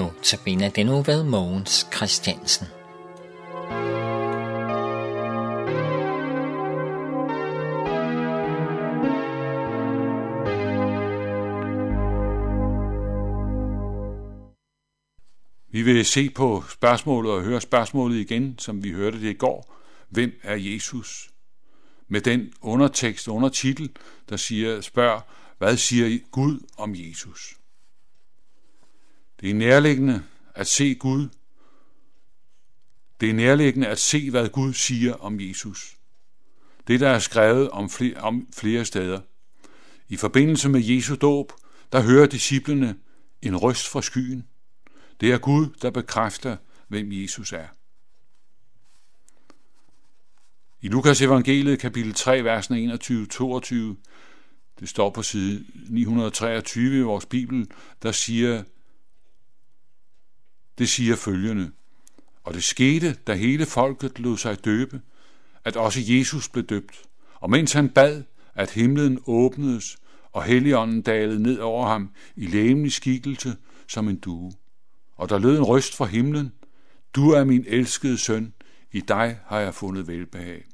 Nu tabiner den ved Mogens Christiansen. Vi vil se på spørgsmålet og høre spørgsmålet igen, som vi hørte det i går. Hvem er Jesus? Med den undertekst, undertitel, der siger, spørg, hvad siger Gud om Jesus? Det er nærliggende at se Gud. Det er nærliggende at se, hvad Gud siger om Jesus. Det, der er skrevet om flere, om flere steder. I forbindelse med Jesu dåb, der hører disciplene en røst fra skyen. Det er Gud, der bekræfter, hvem Jesus er. I Lukas evangeliet kapitel 3, versene 21-22, det står på side 923 i vores bibel, der siger, det siger følgende. Og det skete, da hele folket lod sig døbe, at også Jesus blev døbt. Og mens han bad, at himlen åbnedes, og helligånden dalede ned over ham i læmelig skikkelse som en due. Og der lød en røst fra himlen, Du er min elskede søn, i dig har jeg fundet velbehag.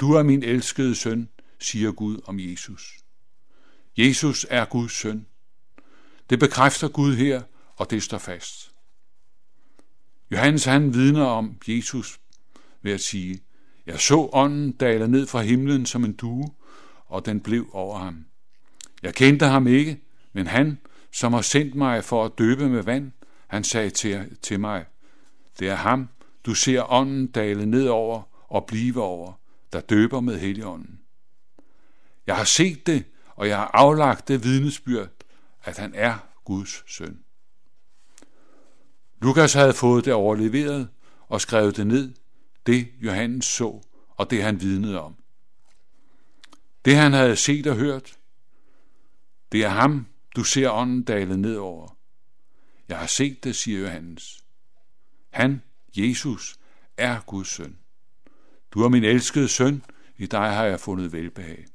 Du er min elskede søn, siger Gud om Jesus. Jesus er Guds søn. Det bekræfter Gud her, og det står fast. Johannes han vidner om Jesus ved at sige, jeg så ånden dale ned fra himlen som en due, og den blev over ham. Jeg kendte ham ikke, men han, som har sendt mig for at døbe med vand, han sagde til, til mig, det er ham, du ser ånden dale ned over og blive over, der døber med heligånden. Jeg har set det, og jeg har aflagt det vidnesbyrd, at han er Guds søn. Lukas havde fået det overleveret og skrevet det ned, det Johannes så, og det han vidnede om. Det han havde set og hørt, det er ham, du ser ånden dale ned over. Jeg har set det, siger Johannes. Han, Jesus, er Guds søn. Du er min elskede søn, i dig har jeg fundet velbehag.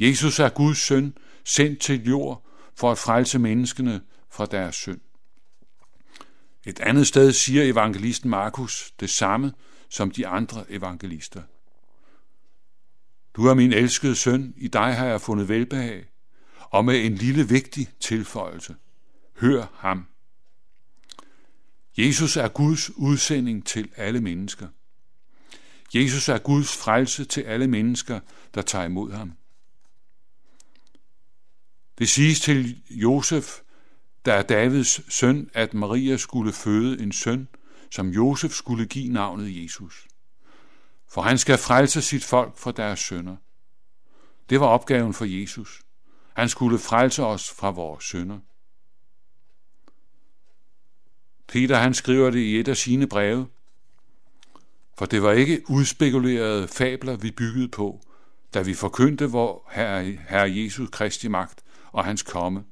Jesus er Guds søn, sendt til jord for at frelse menneskene fra deres synd. Et andet sted siger evangelisten Markus det samme som de andre evangelister. Du er min elskede søn, i dig har jeg fundet velbehag, og med en lille vigtig tilføjelse. Hør ham. Jesus er Guds udsending til alle mennesker. Jesus er Guds frelse til alle mennesker, der tager imod ham. Det siges til Josef, der Davids søn, at Maria skulle føde en søn, som Josef skulle give navnet Jesus. For han skal frelse sit folk fra deres sønder. Det var opgaven for Jesus. Han skulle frelse os fra vores sønder. Peter han skriver det i et af sine breve, for det var ikke udspekulerede fabler, vi byggede på, da vi forkyndte vor Herre, Herre Jesus Kristi magt og hans komme,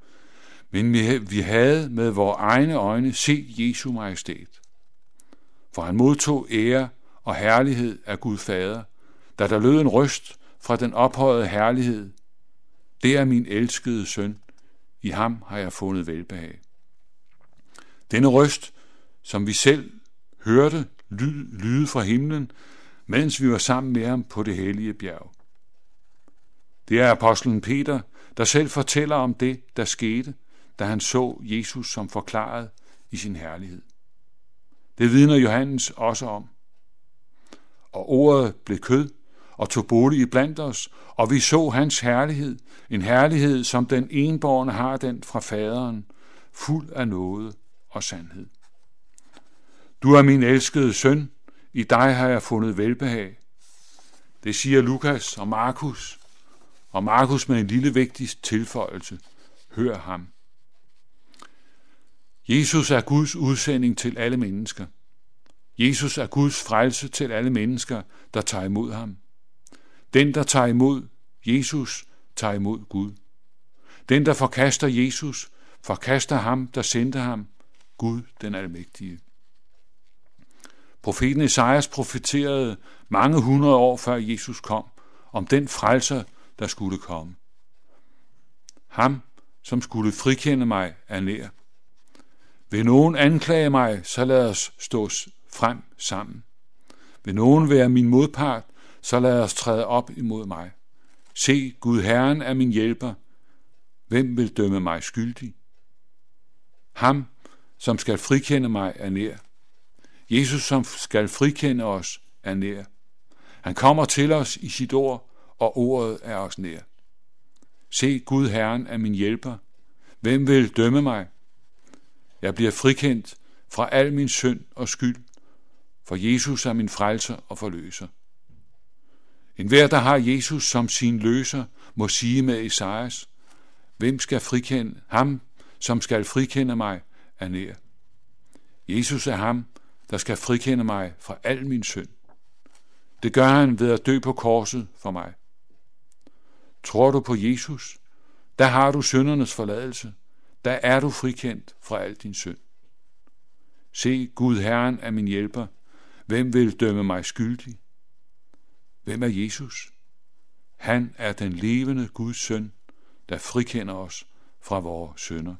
men vi havde med vores egne øjne set Jesu majestæt. For han modtog ære og herlighed af Gud Fader, da der lød en røst fra den ophøjede herlighed. Det er min elskede søn, i ham har jeg fundet velbehag. Denne røst, som vi selv hørte lyde fra himlen, mens vi var sammen med ham på det hellige bjerg. Det er apostlen Peter, der selv fortæller om det, der skete, da han så Jesus som forklaret i sin herlighed. Det vidner Johannes også om. Og ordet blev kød og tog bolig i blandt os, og vi så hans herlighed, en herlighed, som den enborne har den fra faderen, fuld af nåde og sandhed. Du er min elskede søn, i dig har jeg fundet velbehag. Det siger Lukas og Markus, og Markus med en lille vigtig tilføjelse. Hør ham. Jesus er Guds udsending til alle mennesker. Jesus er Guds frelse til alle mennesker, der tager imod ham. Den, der tager imod Jesus, tager imod Gud. Den, der forkaster Jesus, forkaster ham, der sendte ham, Gud den almægtige. Profeten Esajas profeterede mange hundrede år før Jesus kom, om den frelser, der skulle komme. Ham som skulle frikende mig, er nær. Vil nogen anklage mig, så lad os stå frem sammen. Vil nogen være min modpart, så lad os træde op imod mig. Se, Gud Herren er min hjælper. Hvem vil dømme mig skyldig? Ham, som skal frikende mig, er nær. Jesus, som skal frikende os, er nær. Han kommer til os i sit ord, og ordet er os nær. Se, Gud Herren er min hjælper. Hvem vil dømme mig? Jeg bliver frikendt fra al min synd og skyld, for Jesus er min frelser og forløser. En hver, der har Jesus som sin løser, må sige med Esajas, hvem skal frikende ham, som skal frikende mig, er nær. Jesus er ham, der skal frikende mig fra al min synd. Det gør han ved at dø på korset for mig. Tror du på Jesus, der har du syndernes forladelse. Der er du frikendt fra al din synd. Se, Gud Herren er min hjælper. Hvem vil dømme mig skyldig? Hvem er Jesus? Han er den levende Guds søn, der frikender os fra vores synder.